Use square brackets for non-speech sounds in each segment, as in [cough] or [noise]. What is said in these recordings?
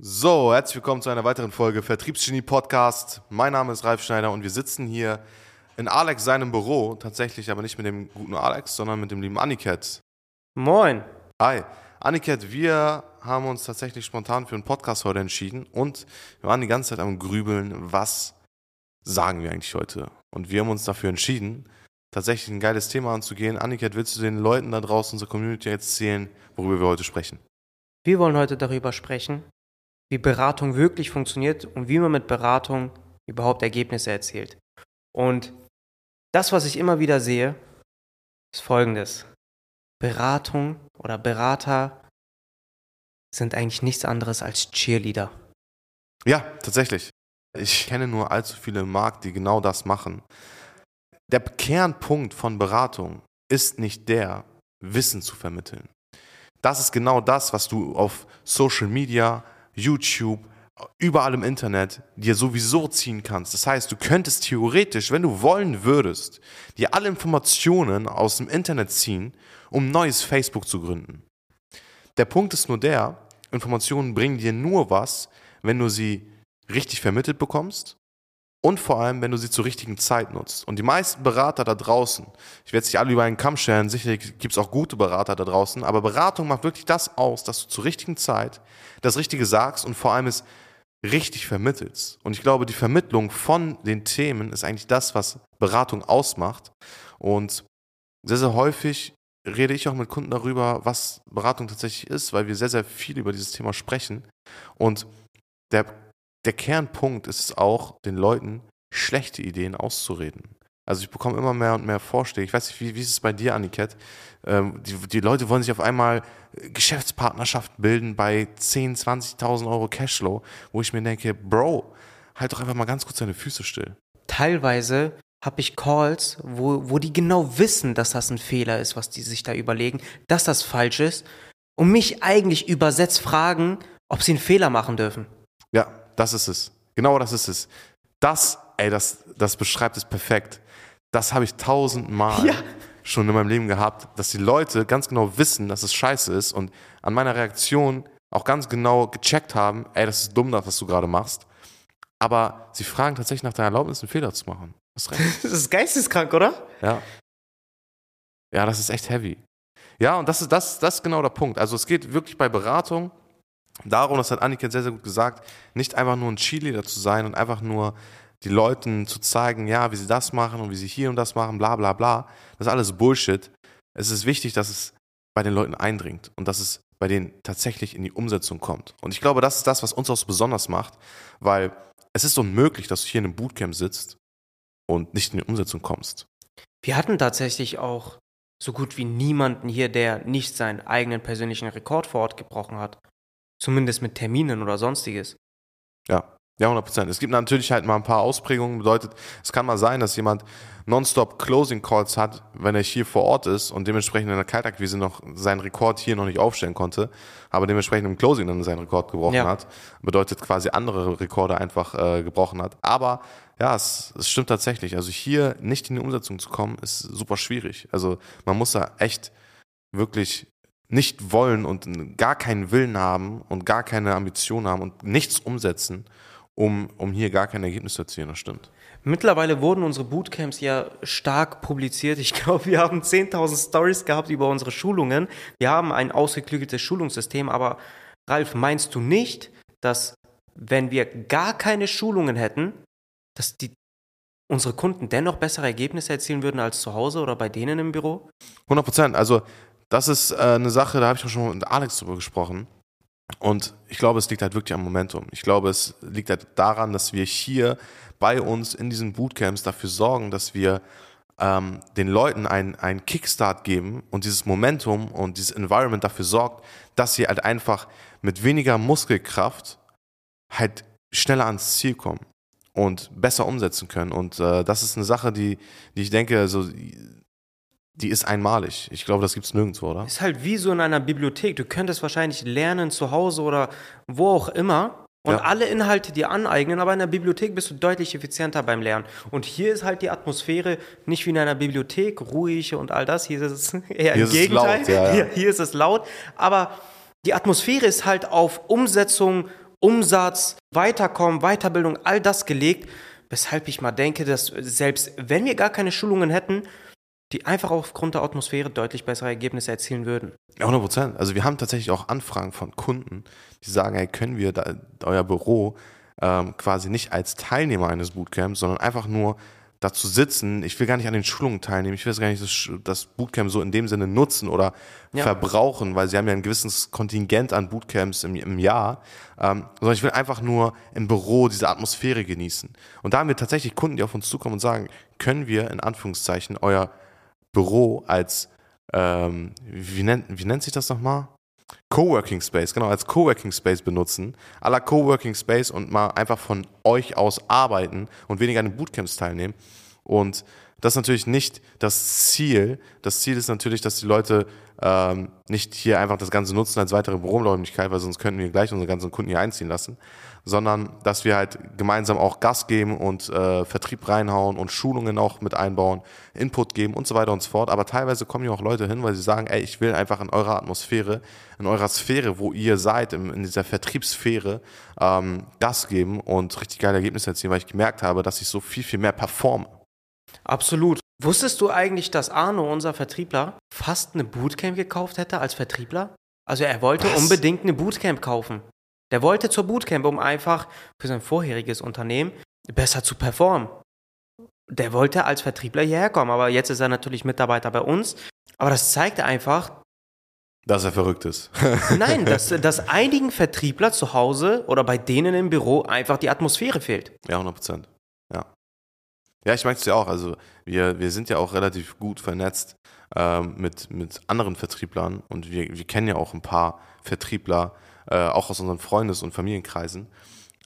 So, herzlich willkommen zu einer weiteren Folge Vertriebsgenie Podcast. Mein Name ist Ralf Schneider und wir sitzen hier in Alex seinem Büro, tatsächlich aber nicht mit dem guten Alex, sondern mit dem lieben Aniket. Moin. Hi. Aniket, wir haben uns tatsächlich spontan für einen Podcast heute entschieden und wir waren die ganze Zeit am Grübeln, was sagen wir eigentlich heute? Und wir haben uns dafür entschieden, tatsächlich ein geiles Thema anzugehen. Aniket, willst du den Leuten da draußen, unserer Community erzählen, worüber wir heute sprechen? Wir wollen heute darüber sprechen, wie Beratung wirklich funktioniert und wie man mit Beratung überhaupt Ergebnisse erzielt. Und das, was ich immer wieder sehe, ist folgendes. Beratung oder Berater sind eigentlich nichts anderes als Cheerleader. Ja, tatsächlich. Ich kenne nur allzu viele im Markt, die genau das machen. Der Kernpunkt von Beratung ist nicht der, Wissen zu vermitteln. Das ist genau das, was du auf Social Media, YouTube, überall im Internet dir sowieso ziehen kannst. Das heißt, du könntest theoretisch, wenn du wollen würdest, dir alle Informationen aus dem Internet ziehen, um neues Facebook zu gründen. Der Punkt ist nur der, Informationen bringen dir nur was, wenn du sie richtig vermittelt bekommst und vor allem, wenn du sie zur richtigen Zeit nutzt. Und die meisten Berater da draußen, ich werde sich alle über einen Kamm scheren, sicherlich gibt es auch gute Berater da draußen, aber Beratung macht wirklich das aus, dass du zur richtigen Zeit das Richtige sagst und vor allem es richtig vermittelst. Und ich glaube, die Vermittlung von den Themen ist eigentlich das, was Beratung ausmacht. Und sehr, sehr häufig rede ich auch mit Kunden darüber, was Beratung tatsächlich ist, weil wir sehr, sehr viel über dieses Thema sprechen. Und der der Kernpunkt ist es auch, den Leuten schlechte Ideen auszureden. Also ich bekomme immer mehr und mehr Vorschläge. Ich weiß nicht, wie, wie ist es bei dir, Aniket? Ähm, die, die Leute wollen sich auf einmal Geschäftspartnerschaften bilden bei 10.000, 20.000 Euro Cashflow, wo ich mir denke, Bro, halt doch einfach mal ganz kurz deine Füße still. Teilweise habe ich Calls, wo, wo die genau wissen, dass das ein Fehler ist, was die sich da überlegen, dass das falsch ist und mich eigentlich übersetzt fragen, ob sie einen Fehler machen dürfen. Das ist es. Genau das ist es. Das, ey, das, das beschreibt es perfekt. Das habe ich tausendmal ja. schon in meinem Leben gehabt, dass die Leute ganz genau wissen, dass es scheiße ist und an meiner Reaktion auch ganz genau gecheckt haben, ey, das ist dumm, was du gerade machst. Aber sie fragen tatsächlich nach deiner Erlaubnis, einen Fehler zu machen. [laughs] Das ist geisteskrank, oder? Ja. Ja, das ist echt heavy. Ja, und das ist, das, das ist genau der Punkt. Also es geht wirklich bei Beratung darum, das hat Annika sehr, sehr gut gesagt, nicht einfach nur ein Cheerleader zu sein und einfach nur die Leuten zu zeigen, ja, wie sie das machen und wie sie hier und das machen, bla bla bla. Das ist alles Bullshit. Es ist wichtig, dass es bei den Leuten eindringt und dass es bei denen tatsächlich in die Umsetzung kommt. Und ich glaube, das ist das, was uns auch so besonders macht, weil es ist unmöglich, dass du hier in einem Bootcamp sitzt und nicht in die Umsetzung kommst. Wir hatten tatsächlich auch so gut wie niemanden hier, der nicht seinen eigenen persönlichen Rekord vor Ort gebrochen hat. Zumindest mit Terminen oder sonstiges. Ja, ja, 100 Prozent. Es gibt natürlich halt mal ein paar Ausprägungen. Bedeutet, es kann mal sein, dass jemand nonstop Closing Calls hat, wenn er hier vor Ort ist und dementsprechend in der Kaltakquise noch seinen Rekord hier noch nicht aufstellen konnte, aber dementsprechend im Closing dann seinen Rekord gebrochen ja. hat. Bedeutet quasi andere Rekorde einfach äh, gebrochen hat. Aber ja, es, es stimmt tatsächlich. Also hier nicht in die Umsetzung zu kommen, ist super schwierig. Also man muss da echt wirklich nicht wollen und gar keinen Willen haben und gar keine Ambition haben und nichts umsetzen, um, um hier gar kein Ergebnis zu erzielen. Das stimmt. Mittlerweile wurden unsere Bootcamps ja stark publiziert. Ich [laughs] glaube, wir haben 10.000 Stories gehabt über unsere Schulungen. Wir haben ein ausgeklügeltes Schulungssystem, aber Ralf, meinst du nicht, dass wenn wir gar keine Schulungen hätten, dass die unsere Kunden dennoch bessere Ergebnisse erzielen würden als zu Hause oder bei denen im Büro? 100 Prozent. Also das ist äh, eine Sache, da habe ich auch schon mit Alex drüber gesprochen. Und ich glaube, es liegt halt wirklich am Momentum. Ich glaube, es liegt halt daran, dass wir hier bei uns in diesen Bootcamps dafür sorgen, dass wir ähm, den Leuten einen, Kickstart geben und dieses Momentum und dieses Environment dafür sorgt, dass sie halt einfach mit weniger Muskelkraft halt schneller ans Ziel kommen und besser umsetzen können. Und äh, das ist eine Sache, die, die ich denke, also die ist einmalig. Ich glaube, das gibt es nirgendwo, oder? Ist halt wie so in einer Bibliothek. Du könntest wahrscheinlich lernen zu Hause oder wo auch immer und ja. alle Inhalte dir aneignen, aber in der Bibliothek bist du deutlich effizienter beim Lernen. Und hier ist halt die Atmosphäre nicht wie in einer Bibliothek, ruhig und all das. Hier ist es [laughs] eher hier im Gegenteil. Laut, ja, ja. Hier, hier ist es laut. Aber die Atmosphäre ist halt auf Umsetzung Umsatz, Weiterkommen, Weiterbildung, all das gelegt, weshalb ich mal denke, dass selbst wenn wir gar keine Schulungen hätten, die einfach aufgrund der Atmosphäre deutlich bessere Ergebnisse erzielen würden. Ja, 100 Prozent. Also wir haben tatsächlich auch Anfragen von Kunden, die sagen, hey, können wir da, euer Büro ähm, quasi nicht als Teilnehmer eines Bootcamps, sondern einfach nur dazu sitzen, ich will gar nicht an den Schulungen teilnehmen, ich will gar nicht das, das Bootcamp so in dem Sinne nutzen oder Ja. verbrauchen, weil sie haben ja ein gewisses Kontingent an Bootcamps im, im Jahr, ähm, sondern ich will einfach nur im Büro diese Atmosphäre genießen. Und da haben wir tatsächlich Kunden, die auf uns zukommen und sagen, können wir in Anführungszeichen euer Büro als, ähm, wie, nennt, wie nennt sich das nochmal? Coworking Space, genau, als Coworking Space benutzen, la Coworking Space und mal einfach von euch aus arbeiten und weniger an den Bootcamps teilnehmen. Und das ist natürlich nicht das Ziel. Das Ziel ist natürlich, dass die Leute ähm, nicht hier einfach das Ganze nutzen als weitere Büroräumlichkeit, weil sonst könnten wir gleich unsere ganzen Kunden hier einziehen lassen, sondern dass wir halt gemeinsam auch Gas geben und äh, Vertrieb reinhauen und Schulungen auch mit einbauen, Input geben und so weiter und so fort. Aber teilweise kommen hier auch Leute hin, weil sie sagen, ey, ich will einfach in eurer Atmosphäre, in eurer Sphäre, wo ihr seid, in, in dieser Vertriebssphäre, ähm, Gas geben und richtig geile Ergebnisse erzielen, weil ich gemerkt habe, dass ich so viel, viel mehr performe. Absolut. Wusstest du eigentlich, dass Arno, unser Vertriebler, fast eine Bootcamp gekauft hätte als Vertriebler? Also er wollte Was? unbedingt eine Bootcamp kaufen. Der wollte zur Bootcamp, um einfach für sein vorheriges Unternehmen besser zu performen. Der wollte als Vertriebler hierher kommen, aber jetzt ist er natürlich Mitarbeiter bei uns. Aber das zeigt einfach, Dass er verrückt ist. [laughs] nein, dass, [laughs] dass einigen Vertriebler zu Hause oder bei denen im Büro einfach die Atmosphäre fehlt. Ja, 100 Prozent. Ja. Ich merke es ja auch. Also wir, wir sind ja auch relativ gut vernetzt ähm, mit, mit anderen Vertrieblern und wir, wir kennen ja auch ein paar Vertriebler, äh, auch aus unseren Freundes- und Familienkreisen.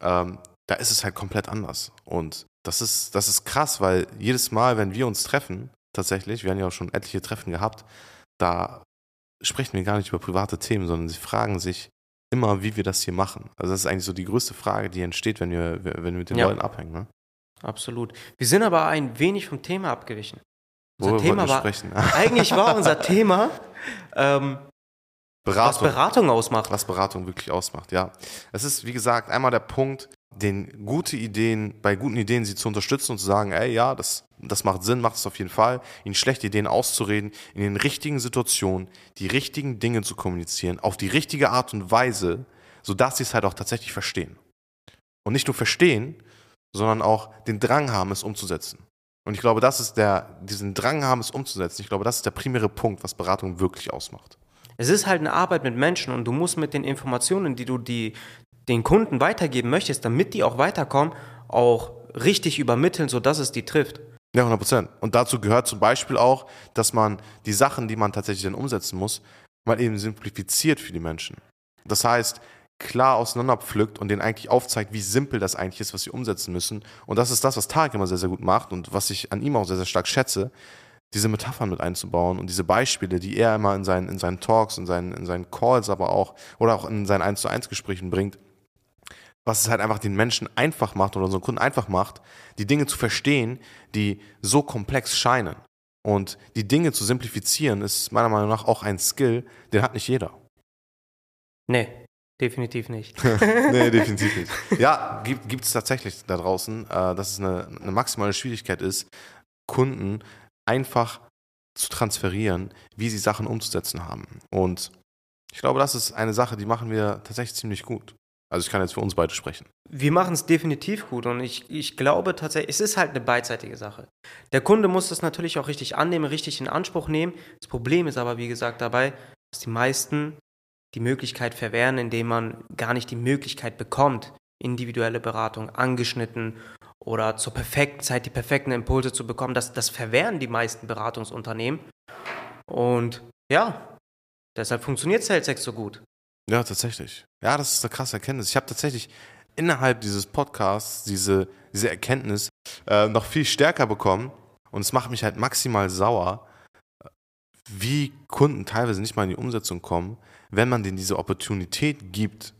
Ähm, da ist es halt komplett anders. Und das ist, das ist krass, weil jedes Mal, wenn wir uns treffen, tatsächlich, wir haben ja auch schon etliche Treffen gehabt, da sprechen wir gar nicht über private Themen, sondern sie fragen sich immer, wie wir das hier machen. Also das ist eigentlich so die größte Frage, die entsteht, wenn wir, wenn wir mit den Ja. Leuten abhängen. Ne? Absolut. Wir sind aber ein wenig vom Thema abgewichen. Unser Worüber Thema war, sprechen? [laughs] eigentlich war unser Thema, ähm, was Beratung. Beratung ausmacht. was Beratung wirklich ausmacht, ja. Es ist, wie gesagt, einmal der Punkt, den gute Ideen, bei guten Ideen sie zu unterstützen und zu sagen, ey, ja, das, das macht Sinn, macht es auf jeden Fall, ihnen schlechte Ideen auszureden, in den richtigen Situationen die richtigen Dinge zu kommunizieren, auf die richtige Art und Weise, sodass sie es halt auch tatsächlich verstehen. Und nicht nur verstehen, sondern auch den Drang haben, es umzusetzen. Und ich glaube, das ist der, diesen Drang haben, es umzusetzen, ich glaube, das ist der primäre Punkt, was Beratung wirklich ausmacht. Es ist halt eine Arbeit mit Menschen und du musst mit den Informationen, die du die, den Kunden weitergeben möchtest, damit die auch weiterkommen, auch richtig übermitteln, sodass es die trifft. Ja, 100 Prozent. Und dazu gehört zum Beispiel auch, dass man die Sachen, die man tatsächlich dann umsetzen muss, mal eben simplifiziert für die Menschen. Das heißt, klar auseinanderpflückt und denen eigentlich aufzeigt, wie simpel das eigentlich ist, was sie umsetzen müssen. Und das ist das, was Tarek immer sehr, sehr gut macht und was ich an ihm auch sehr, sehr stark schätze, diese Metaphern mit einzubauen und diese Beispiele, die er immer in seinen, in seinen Talks, in seinen, in seinen Calls aber auch oder auch in seinen 1 zu 1 Gesprächen bringt, was es halt einfach den Menschen einfach macht oder unseren Kunden einfach macht, die Dinge zu verstehen, die so komplex scheinen. Und die Dinge zu simplifizieren, ist meiner Meinung nach auch ein Skill, den hat nicht jeder. Nee, definitiv nicht. [laughs] nee, definitiv nicht. [laughs] Ja, gibt es tatsächlich da draußen, äh, dass es eine, eine maximale Schwierigkeit ist, Kunden einfach zu transferieren, wie sie Sachen umzusetzen haben. Und ich glaube, das ist eine Sache, die machen wir tatsächlich ziemlich gut. Also ich kann jetzt für uns beide sprechen. Wir machen es definitiv gut und ich, ich glaube tatsächlich, es ist halt eine beidseitige Sache. Der Kunde muss das natürlich auch richtig annehmen, richtig in Anspruch nehmen. Das Problem ist aber, wie gesagt, dabei, dass die meisten die Möglichkeit verwehren, indem man gar nicht die Möglichkeit bekommt, individuelle Beratung angeschnitten oder zur perfekten Zeit die perfekten Impulse zu bekommen. Das, das verwehren die meisten Beratungsunternehmen. Und ja, deshalb funktioniert SalesX so gut. Ja, tatsächlich. Ja, das ist eine krasse Erkenntnis. Ich habe tatsächlich innerhalb dieses Podcasts diese, diese Erkenntnis äh, noch viel stärker bekommen und es macht mich halt maximal sauer, wie Kunden teilweise nicht mal in die Umsetzung kommen, wenn man denen diese Opportunität gibt,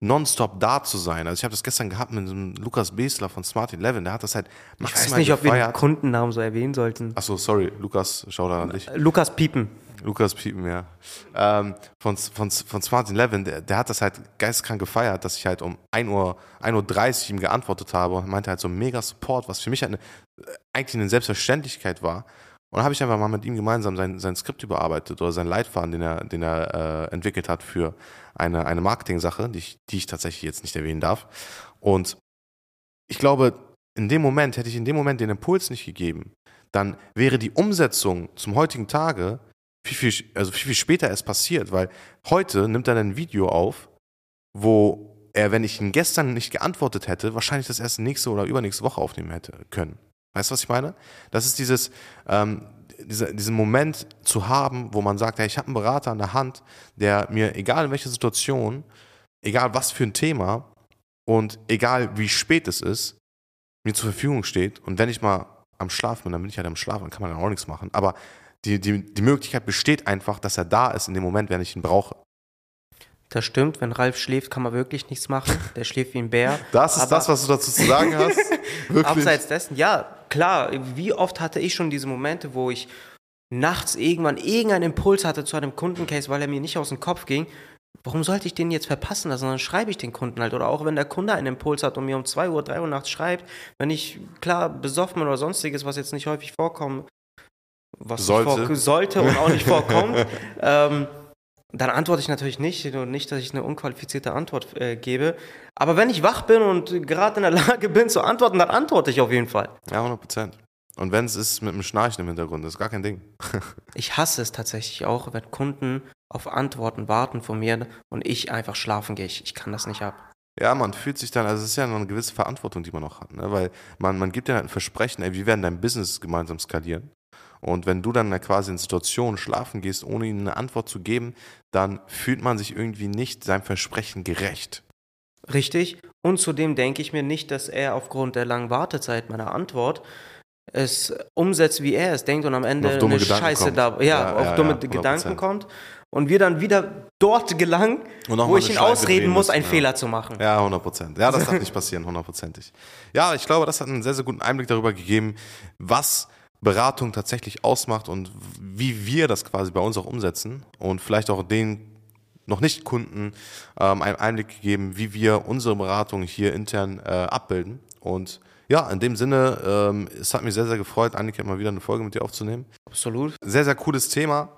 nonstop da zu sein. Also ich habe das gestern gehabt mit dem Lukas Besler von Smart 11, der hat das halt Ich weiß nicht, ob wir den gefeiert. Kundennamen so erwähnen sollten. Achso, sorry, Lukas, schau da an dich. Lukas Piepen. Lukas Piepen, ja. Ähm, von, von, von Smart Eleven, der, der hat das halt geistkrank gefeiert, dass ich halt um 1 Uhr, 1 Uhr ihm geantwortet habe und meinte halt so mega Support, was für mich halt eine, eigentlich eine Selbstverständlichkeit war. Und habe ich einfach mal mit ihm gemeinsam sein, sein Skript überarbeitet oder seinen Leitfaden, den er, den er äh, entwickelt hat für eine, eine Marketing-Sache, die ich, die ich tatsächlich jetzt nicht erwähnen darf. Und ich glaube, in dem Moment, hätte ich in dem Moment den Impuls nicht gegeben, dann wäre die Umsetzung zum heutigen Tage viel, viel, also viel, viel später erst passiert, weil heute nimmt er ein Video auf, wo er, wenn ich ihn gestern nicht geantwortet hätte, wahrscheinlich das erst nächste oder übernächste Woche aufnehmen hätte können. Weißt du, was ich meine? Das ist dieses, ähm, diese, diesen Moment zu haben, wo man sagt, hey, ich habe einen Berater an der Hand, der mir, egal in welcher Situation, egal was für ein Thema und egal wie spät es ist, mir zur Verfügung steht. Und wenn ich mal am Schlaf bin, dann bin ich halt am Schlaf, dann kann man dann auch nichts machen. Aber die, die, die Möglichkeit besteht einfach, dass er da ist in dem Moment, wenn ich ihn brauche. Das stimmt, wenn Ralf schläft, kann man wirklich nichts machen. Der schläft wie ein Bär. Das ist Aber das, was du dazu zu sagen hast. [laughs] Wirklich. Abseits dessen, ja, klar, wie oft hatte ich schon diese Momente, wo ich nachts irgendwann irgendeinen Impuls hatte zu einem Kundencase, weil er mir nicht aus dem Kopf ging. Warum sollte ich den jetzt verpassen lassen? Dann schreibe ich den Kunden halt. Oder auch wenn der Kunde einen Impuls hat und mir um 2 Uhr, 3 Uhr nachts schreibt, wenn ich klar besoffen bin oder sonstiges, was jetzt nicht häufig vorkommt, was Sollte. Vor sollte und auch nicht vorkommt, [laughs] ähm, dann antworte ich natürlich nicht und nicht, dass ich eine unqualifizierte Antwort äh, gebe. Aber wenn ich wach bin und gerade in der [laughs] Lage bin zu antworten, dann antworte ich auf jeden Fall. Ja, 100 Prozent. Und wenn es ist mit einem Schnarchen im Hintergrund, das ist gar kein Ding. [laughs] Ich hasse es tatsächlich auch, wenn Kunden auf Antworten warten von mir und ich einfach schlafen gehe. Ich, ich kann das nicht ab. Ja, man fühlt sich dann, also es ist ja noch eine gewisse Verantwortung, die man noch hat, ne? weil man, man gibt ja halt ein Versprechen, ey, wir werden dein Business gemeinsam skalieren. Und wenn du dann quasi in Situationen schlafen gehst, ohne ihnen eine Antwort zu geben, dann fühlt man sich irgendwie nicht seinem Versprechen gerecht. Richtig. Und zudem denke ich mir nicht, dass er aufgrund der langen Wartezeit meiner Antwort es umsetzt, wie er es denkt und am Ende auf dumme eine Gedanken Scheiße kommt. da, ja, Ja, auf ja, dumme ja, 100%. Gedanken kommt und wir dann wieder dort gelangen, Und wo ich ihn ausreden muss, einen. Fehler zu machen. Ja, 100 Prozent. Ja, das darf nicht passieren, hundertprozentig. Ja, ich glaube, das hat einen sehr, sehr guten Einblick darüber gegeben, was Beratung tatsächlich ausmacht und wie wir das quasi bei uns auch umsetzen und vielleicht auch den noch nicht Kunden ähm, einen Einblick gegeben, wie wir unsere Beratung hier intern äh, abbilden. Und ja, in dem Sinne, ähm, es hat mich sehr, sehr gefreut, Annika mal wieder eine Folge mit dir aufzunehmen. Absolut. Sehr, sehr cooles Thema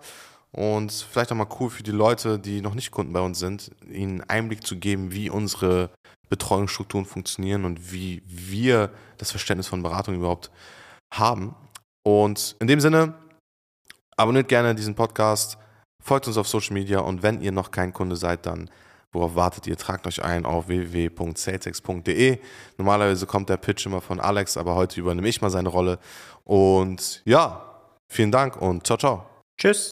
und vielleicht auch mal cool für die Leute, die noch nicht Kunden bei uns sind, ihnen einen Einblick zu geben, wie unsere Betreuungsstrukturen funktionieren und wie wir das Verständnis von Beratung überhaupt haben. Und in dem Sinne, abonniert gerne diesen Podcast, folgt uns auf Social Media und wenn ihr noch kein Kunde seid, dann worauf wartet ihr? Tragt euch ein auf www.salesex.de. Normalerweise kommt der Pitch immer von Alex, aber heute übernehme ich mal seine Rolle. Und ja, vielen Dank und ciao, ciao. Tschüss.